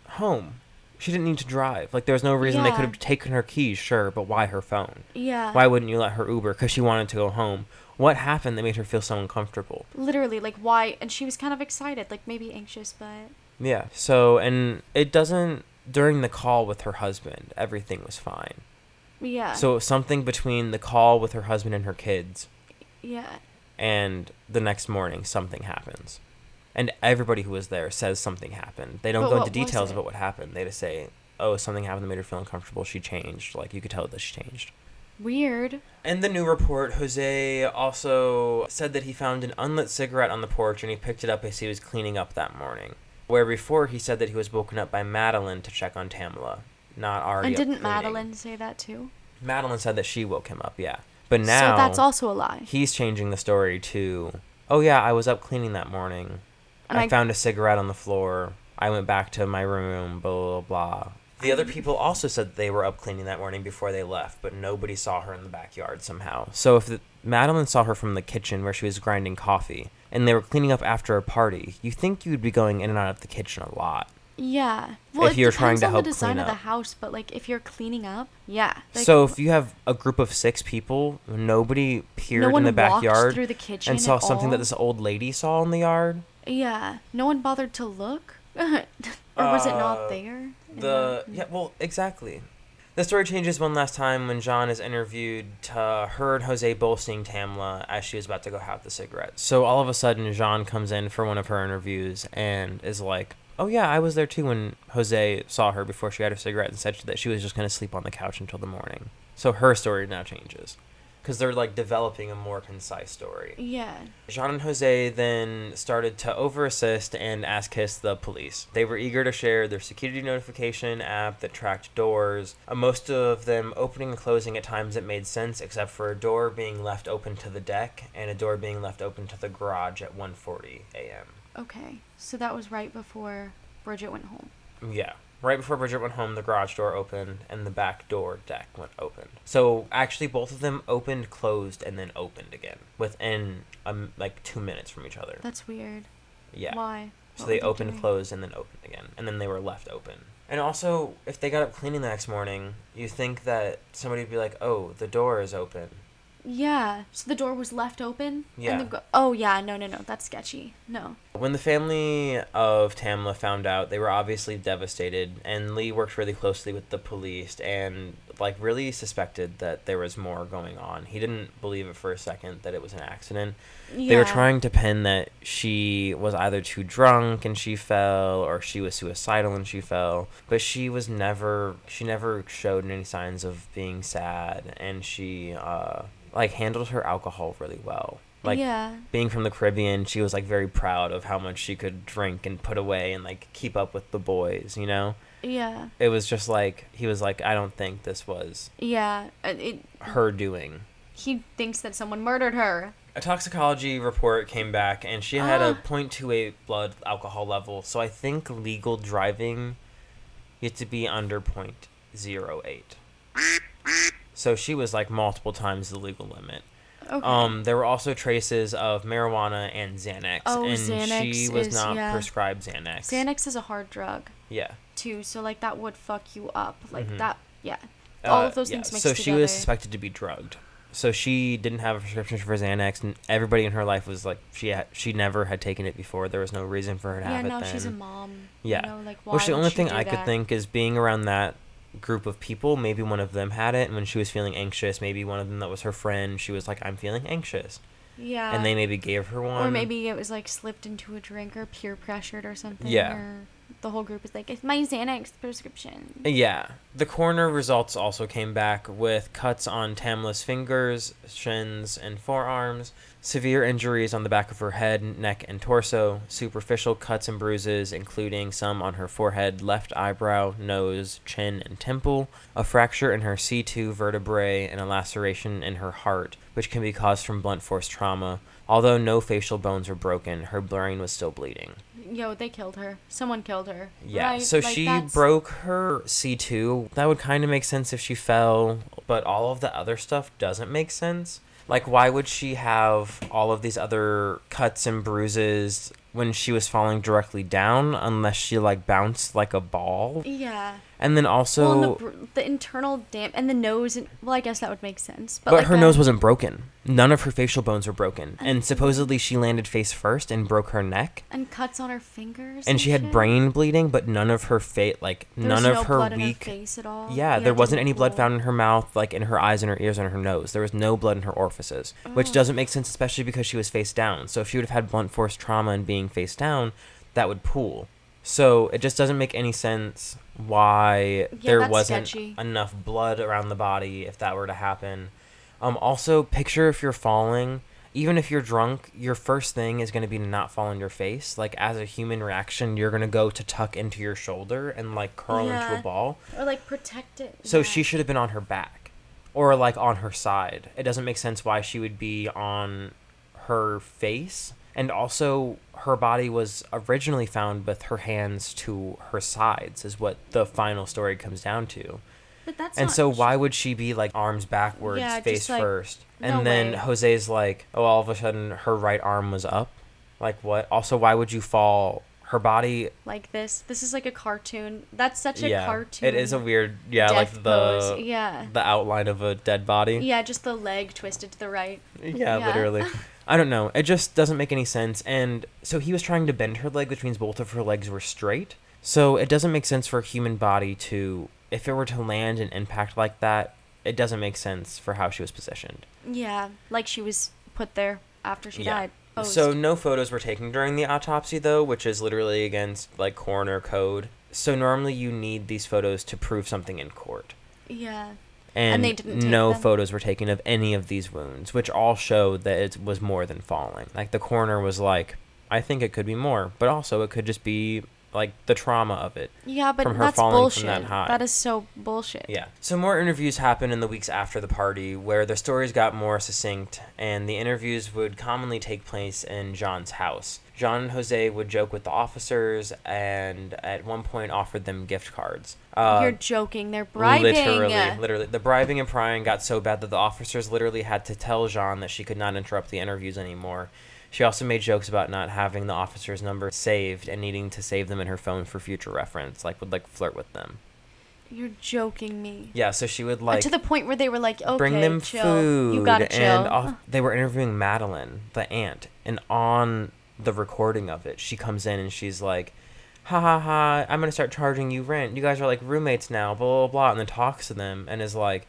home, she didn't need to drive. Like, there was no reason they could have taken her keys, sure, but why her phone? Yeah. Why wouldn't you let her Uber? Because she wanted to go home. What happened that made her feel so uncomfortable? Literally, like why? And she was kind of excited, like maybe anxious, but Yeah. So, and it doesn't. During the call with her husband, everything was fine. yeah. So, something between the call with her husband and her kids yeah. and the next morning, something happens. And everybody who was there says something happened. They don't But go into details about what happened. They just say, "Oh, something happened that made her feel uncomfortable. She changed. Like you could tell that she changed." Weird. In the new report, Jose also said that he found an unlit cigarette on the porch and he picked it up as he was cleaning up that morning. Where before he said that he was woken up by Madeline to check on Tamla, not Ari. and didn't. Madeline say that too? Madeline said that she woke him up, yeah. But now so that's also a lie. he's changing the story to, "Oh yeah, I was up cleaning that morning. I, I- found a cigarette on the floor. I went back to my room. Blah blah blah." The other mm. people also said they were up cleaning that morning before they left, but nobody saw her in the backyard somehow. So if the, Madeline saw her from the kitchen where she was grinding coffee, and they were cleaning up after a party, you think you'd be going in and out of the kitchen a lot. Yeah. Well, If you're trying to on help the design clean of the house, but like if you're cleaning up, yeah. Like, so if you have a group of six people, nobody peered no in the backyard through the kitchen and saw something that this old lady saw in the yard. Yeah. No one bothered to look, or was it Uh, not there? The yeah, well, exactly. The story changes one last time when John is interviewed to her and Jose both seeing Tamla as she was about to go have the cigarette. So all of a sudden, Jean comes in for one of her interviews and is like, "Oh yeah, I was there too when Jose saw her before she had her cigarette and said that she was just gonna sleep on the couch until the morning." So her story now changes because they're like developing a more concise story. Yeah. Jean and Jose then started to over assist and ask Kiss the police. They were eager to share their security notification app that tracked doors, uh, most of them opening and closing at times that made sense, except for a door being left open to the deck and a door being left open to the garage at 1:40 a.m. Okay. So that was right before Bridget went home. Yeah. Right before Bridget went home, the garage door opened and the back door deck went open. So actually, both of them opened, closed, and then opened again within um, like two minutes from each other. That's weird. Yeah. Why? So What they opened, doing? closed, and then opened again. And then they were left open. And also, if they got up cleaning the next morning, you think that somebody would be like, oh, the door is open. Yeah. So the door was left open. Yeah. Go- oh yeah. No no no. That's sketchy. No. When the family of Tamla found out, they were obviously devastated, and Lee worked really closely with the police and, like, really suspected that there was more going on. He didn't believe it for a second that it was an accident. Yeah. They were trying to pin that she was either too drunk and she fell or she was suicidal and she fell, but she was never she never showed any signs of being sad and she uh like handled her alcohol really well. Like yeah. being from the Caribbean, she was like very proud of how much she could drink and put away and like keep up with the boys, you know? Yeah. It was just like he was like I don't think this was Yeah. It. her doing. He thinks that someone murdered her. A toxicology report came back and she had a Ah. 0.28 blood alcohol level. So I think legal driving you have to be under 0.08. So she was like multiple times the legal limit. Okay. Um, there were also traces of marijuana and Xanax, Oh, and she was is- not yeah. prescribed Xanax. Xanax is a hard drug Yeah. Too, so like that would fuck you up. Like Mhm. that. Yeah. All Uh, of those yeah, things mixed So she together. was suspected to be drugged. So she didn't have a prescription for Xanax, and everybody in her life was like, she had, she never had taken it before. There was no reason for her to yeah. have it Now then. she's a mom. Yeah. You know, like why Which the only thing I could think is being around that group of people, maybe one of them had it, and when she was feeling anxious, maybe one of them that was her friend, she was like, I'm feeling anxious. Yeah. and they maybe gave her one. Or maybe it was like slipped into a drink or peer pressured or something. Yeah. Or the whole group is like, it's my Xanax prescription. Yeah. The coroner results also came back with cuts on Tamla's fingers, shins, and forearms, severe injuries on the back of her head, neck, and torso, superficial cuts and bruises, including some on her forehead, left eyebrow, nose, chin, and temple, a fracture in her C2 vertebrae, and a laceration in her heart, which can be caused from blunt force trauma. Although no facial bones were broken, her brain was still bleeding. Yo, they killed her. Someone killed her. Yeah, Right? so Like, she that's- broke her C2. That would kind of make sense if she fell, but all of the other stuff doesn't make sense. Like, why would she have all of these other cuts and bruises when she was falling directly down unless she, like, bounced like a ball? Yeah. And then also, well, and the, the internal damp and the nose. And, well, I guess that would make sense. But, but like her nose wasn't broken. None of her facial bones were broken, and supposedly she landed face first and broke her neck. and cuts on her fingers. And she had brain bleeding, but none of her face, like There none was of no her blood in weak. face at all. Yeah, there wasn't any blood found in her mouth, like in her eyes and her ears and her nose. There was no blood in her orifices, which Oh. doesn't make sense, especially because she was face down. So if she would have had blunt force trauma and being face down, that would pool. So it just doesn't make any sense why there wasn't sketchy. enough blood around the body if that were to happen. Um, also, picture if you're falling, even if you're drunk, your first thing is going to be to not fall on your face. Like, as a human reaction, you're going to go to tuck into your shoulder and, like, curl into a ball. or like protect it. So yeah. she should have been on her back or, like, on her side. It doesn't make sense why she would be on her face. And also, her body was originally found with her hands to her sides, is what the final story comes down to. But that's And so why would she be like arms backwards, Yeah, face like, first? And no then way. Jose's like, oh, all of a sudden her right arm was up. Like what? Also, why would you fall? Her body, like this? This is like a cartoon. That's such a yeah, cartoon. it is a weird, yeah, like the pose. Yeah. the outline of a dead body. Yeah, just the leg twisted to the right. Yeah, Yeah. literally. I don't know. It just doesn't make any sense. And so he was trying to bend her leg, which means both of her legs were straight. So it doesn't make sense for a human body to, if it were to land and impact like that, it doesn't make sense for how she was positioned. Yeah, like she was put there after she Yeah. died. Posed. So no photos were taken during the autopsy though, which is literally against like coroner code. So normally you need these photos to prove something in court. yeah. And, they didn't take no them? photos were taken of any of these wounds, which all showed that it was more than falling. Like the coroner was like, I think it could be more, but also it could just be like the trauma of it. Yeah, but From her that's falling from bullshit. that. That is so bullshit. Yeah. So more interviews happened in the weeks after the party where the stories got more succinct and the interviews would commonly take place in John's house. John and Jose would joke with the officers and at one point offered them gift cards. Uh, You're joking. They're bribing. Literally, literally. The bribing and prying got so bad that the officers literally had to tell Jean that she could not interrupt the interviews anymore. She also made jokes about not having the officers' number saved and needing to save them in her phone for future reference, like would like flirt with them. You're joking me. Yeah, so she would Uh, like to the point where they were like, okay, bring them chill. food You gotta chill. and off, they were interviewing Madeline, the aunt, and on the recording of it, she comes in and she's like, "Ha ha ha! I'm gonna start charging you rent. You guys are like roommates now." Blah blah blah, and then talks to them and is like,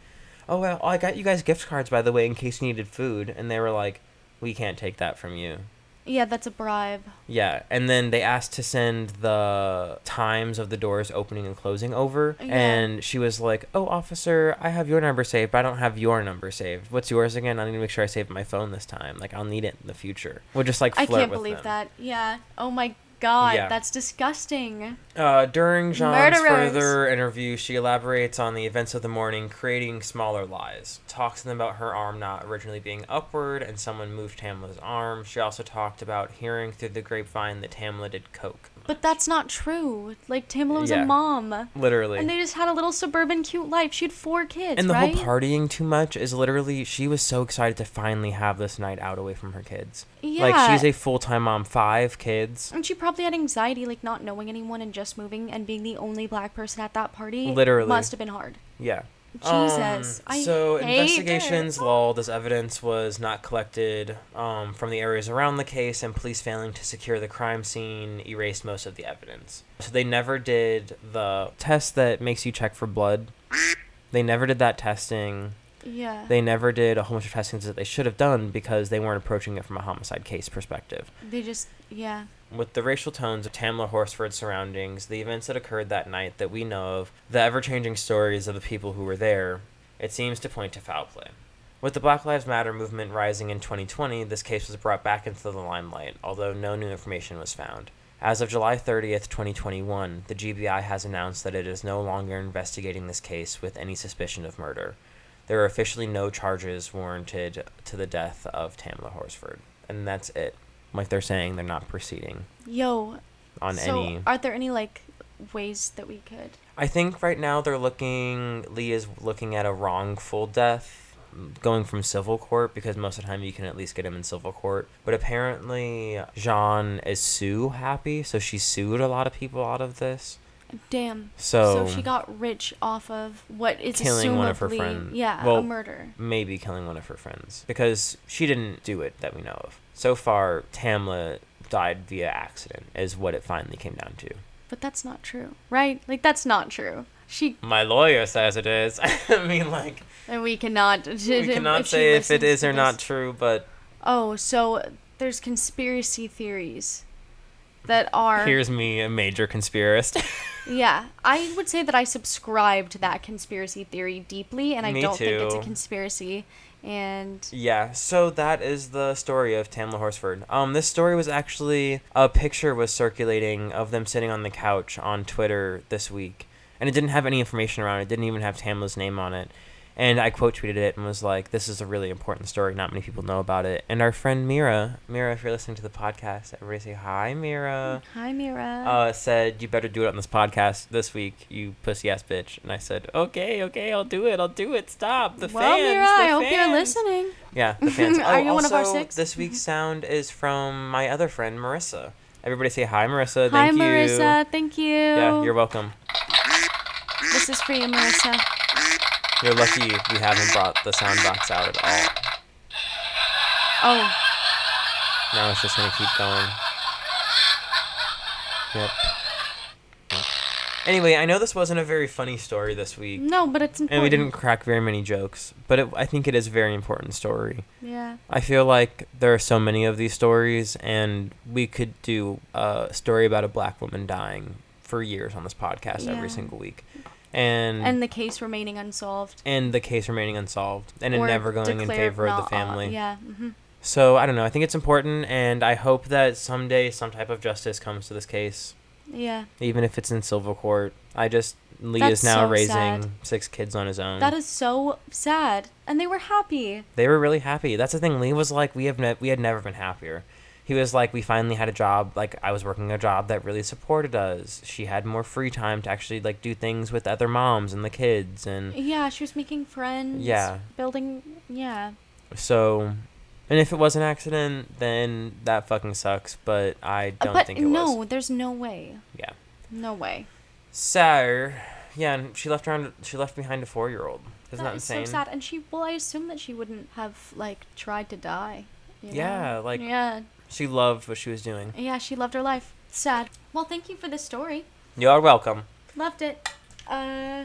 "Oh well, I got you guys gift cards by the way in case you needed food," and they were like, "We can't take that from you." Yeah, that's a bribe. Yeah, and then they asked to send the times of the doors opening and closing over, Yeah. and she was like, "Oh, officer, I have your number saved, but I don't have your number saved. What's yours again? I need to make sure I save my phone this time. Like, I'll need it in the future." We'll just like I can't believe them. that. Yeah. Oh my god, Yeah. that's disgusting. Uh, during Jean's Murderers. further interview, she elaborates on the events of the morning, creating smaller lies. Talks to them about her arm not originally being upward and someone moved Tamla's arm. She also talked about hearing through the grapevine that Tamla did coke. But that's not true. Like Tamala was Yeah. a mom. Literally. And they just had a little suburban cute life. She had four kids, and the right? whole partying too much is literally she was so excited to finally have this night out away from her kids. yeah. Like she's a full-time mom, five kids. and she probably had anxiety, like not knowing anyone and just moving and being the only black person at that party. Literally. Must have been hard. Yeah. Jesus. Um, so investigations it. lulled as evidence was not collected um, from the areas around the case, and police failing to secure the crime scene erased most of the evidence. So they never did the test that makes you check for blood. They never did that testing. Yeah. They never did a whole bunch of testings that they should have done because they weren't approaching it from a homicide case perspective. They just yeah. With the racial tones of Tamla Horsford's surroundings, the events that occurred that night that we know of, the ever changing stories of the people who were there, it seems to point to foul play. With the Black Lives Matter movement rising in 2020, this case was brought back into the limelight, although no new information was found. As of July 30th, 2021, the GBI has announced that it is no longer investigating this case with any suspicion of murder. There are officially no charges warranted to the death of Tamla Horsford. And that's it. Like they're saying, they're not proceeding Yo. on so any. are there any like ways that we could I think right now they're looking. Lee is looking at a wrongful death, going from civil court because most of the time you can at least get him in civil court. But apparently Jean is sue happy, so she sued a lot of people out of this. Damn. So, So she got rich off of what is Killing one of her friends. Yeah, Well, a murder. maybe killing one of her friends because she didn't do it that we know of. So far, Tamla died via accident, is what it finally came down to. But that's not true, right? Like that's not true. She My lawyer says it is. I mean, like, and we cannot. we cannot say if it is or not true, but Oh, so there's conspiracy theories that are here's me, a major conspiracist. Yeah, I would say that I subscribe to that conspiracy theory deeply, and I Me don't think it's a too. conspiracy. And Yeah, so that is the story of Tamla Horsford. Um, this story was actually a picture was circulating of them sitting on the couch on Twitter this week, and it didn't have any information around it. It didn't even have Tamla's name on it. And I quote tweeted it and was like, "This is a really important story. Not many people know about it." And our friend Mira, Mira, if you're listening to the podcast, everybody say hi, Mira. hi, Mira. Uh, said you better do it on this podcast this week, you pussy ass bitch. And I said, okay, okay, I'll do it. I'll do it. Stop the well, fans. Mira, the I hope you're listening. Yeah, the fans. Are oh, you one of our also, six? This week's sound is from my other friend Marissa. Everybody say hi, Marissa. Hi, Thank you. Marissa. Thank you. Yeah, you're welcome. This is for you, Marissa. You're lucky we haven't brought the sound box out at all. Oh, Now it's just gonna keep going. Yep. Yep. Anyway, I know this wasn't a very funny story this week, no, but it's important. and we didn't crack very many jokes, but it, I think it is a very important story. Yeah. I feel like there are so many of these stories, and we could do a story about a black woman dying for years on this podcast Yeah. every single week, and And the case remaining unsolved. and the case remaining unsolved, and it never going in favor of the not- family. yeah. hmm So I don't know. I think it's important, and I hope that someday some type of justice comes to this case, Yeah. even if it's in civil court. I just Lee That's is now so raising sad. six kids on his own. That is so sad. And they were happy. they were really happy. That's the thing. Lee was like, we have ne- we had never been happier. He was like, we finally had a job. Like I was working a job that really supported us. She had more free time to actually like do things with other moms and the kids, and Yeah, she was making friends. Yeah. Building. Yeah. so. And if it was an accident, then that fucking sucks. But I uh, don't but think it no, was. No, there's no way. Yeah. No way. So, yeah, and she left around. She left behind a four-year-old. Isn't that, is insane? so sad. And she, well, I assume that she wouldn't have like tried to die. you know? Yeah, like- Yeah, She loved what she was doing. yeah. She loved her life. Sad. Well, thank you for this story. You're welcome. Loved it. Uh,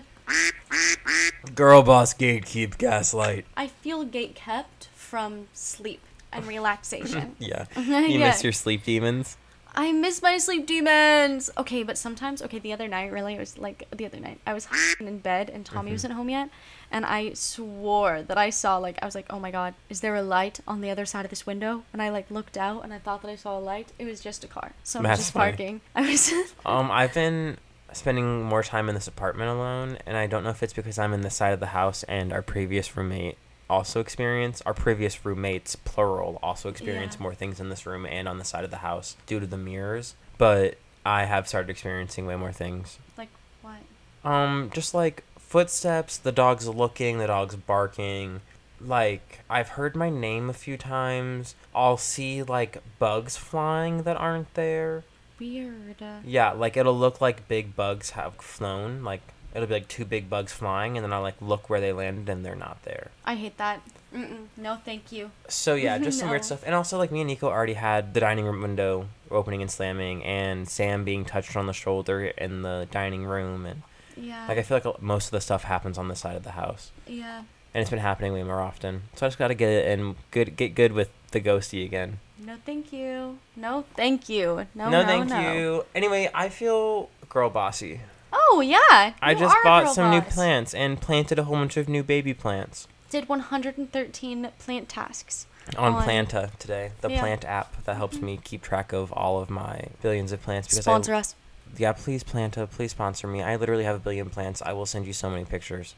Girl boss gatekeep gaslight. I feel gate kept from sleep and relaxation. Yeah. yeah. You miss your sleep demons. I miss my sleep demons. Okay, but sometimes, okay, the other night, really, it was like the other night, I was in bed and Tommy wasn't home yet, and I swore that I saw, like, I was like, oh my god, is there a light on the other side of this window? And I, like, looked out and I thought that I saw a light. It was just a car. Someone That's just funny. parking. I was. Um, I've been spending more time in this apartment alone, and I don't know if it's because I'm in this side of the house and our previous roommate also experienced our previous roommates plural also experienced Yeah. more things in this room and on the side of the house due to the mirrors but i have started experiencing way more things like, what? um just like footsteps the dog's looking the dog's barking like i've heard my name a few times i'll see like bugs flying that aren't there Weird. Yeah, like it'll look like big bugs have flown. Like it'll be like two big bugs flying, and then I'll like look where they landed, and they're not there. I hate that. Mm-mm. No, thank you. So yeah, just some weird stuff. And also like me and Nico already had the dining room window opening and slamming, and Sam being touched on the shoulder in the dining room, and Yeah. like I feel like most of the stuff happens on this side of the house, yeah. and it's been happening way more often. So I just gotta get it and good get good with the ghosty again. No, thank you. No, thank you. No, no, no, thank no. you. Anyway, I feel girl bossy. Oh yeah. I just bought some new plants and planted a whole bunch of new baby plants. Did 113 plant tasks. on On- Planta today, the Yeah. plant app that helps mm-hmm. me keep track of all of my billions of plants. Because Sponsor I, us. Yeah, please Planta, please sponsor me. I literally have a billion plants. I will send you so many pictures.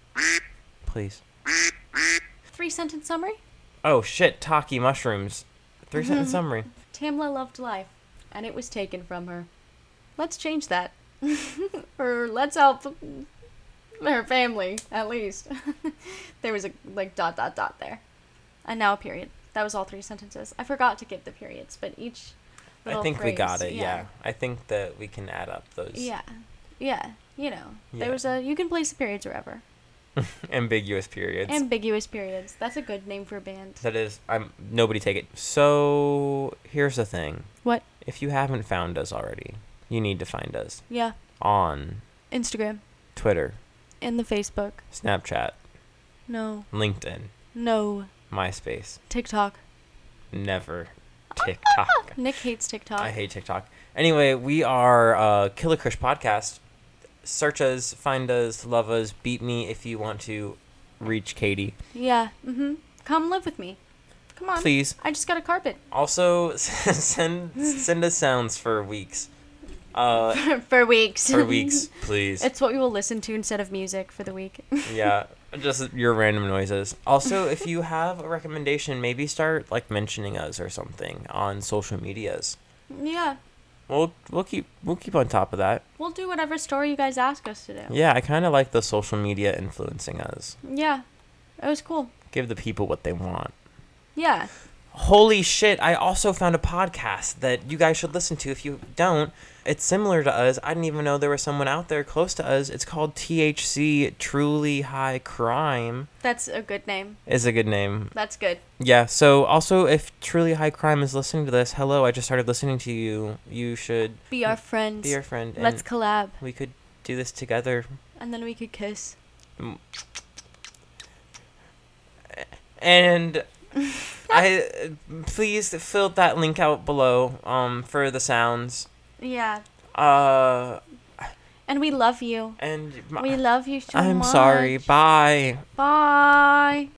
Please. Three sentence summary. Oh shit, Taki mushrooms. Three sentence summary. Tamla loved life, and it was taken from her. Let's change that. or let's help her family, at least. there was a like dot dot dot there. And now a period. That was all three sentences. I forgot to give the periods, but each I think we got phrase- it. Yeah. I think that we can add up those. Yeah. Yeah, you know. Yeah. There was a you can place the periods wherever. Ambiguous periods. Ambiguous periods. That's a good name for a band. that is, I'm nobody take it. So here's the thing. What? If you haven't found us already, you need to find us Yeah. on Instagram Twitter, and the Facebook. Snapchat, No. LinkedIn, No. MySpace. TikTok. Never TikTok. Nik hates TikTok. I hate TikTok. Anyway, we are uh, Killer Kush Podcast. Search us, find us, love us, beat me if you want to reach Katie. Yeah. Mm-hmm. Come live with me. Come on. Please. I just got a carpet. Also, send send us sounds for weeks. Uh, for weeks. for weeks, please. it's what we will listen to instead of music for the week. yeah, just your random noises. Also, if you have a recommendation, maybe start like mentioning us or something on social medias. yeah. We'll we'll keep we'll keep on top of that. We'll do whatever story you guys ask us to do. Yeah, I kind of like the social media influencing us. Yeah. It was cool. Give the people what they want. Yeah. Holy shit, I also found a podcast that you guys should listen to if you don't. It's similar to us. I didn't even know there was someone out there close to us. It's called THC Truly High Crime. That's a good name. Is a good name. That's good. Yeah, so also if Truly High Crime is listening to this, hello, I just started listening to you. You should Be our friend. be our friend Let's collab. we could do this together. And then we could kiss. And I please fill that link out below um for the sounds. Yeah. Uh And we love you. and my, We love you so I'm much. sorry. Bye. Bye.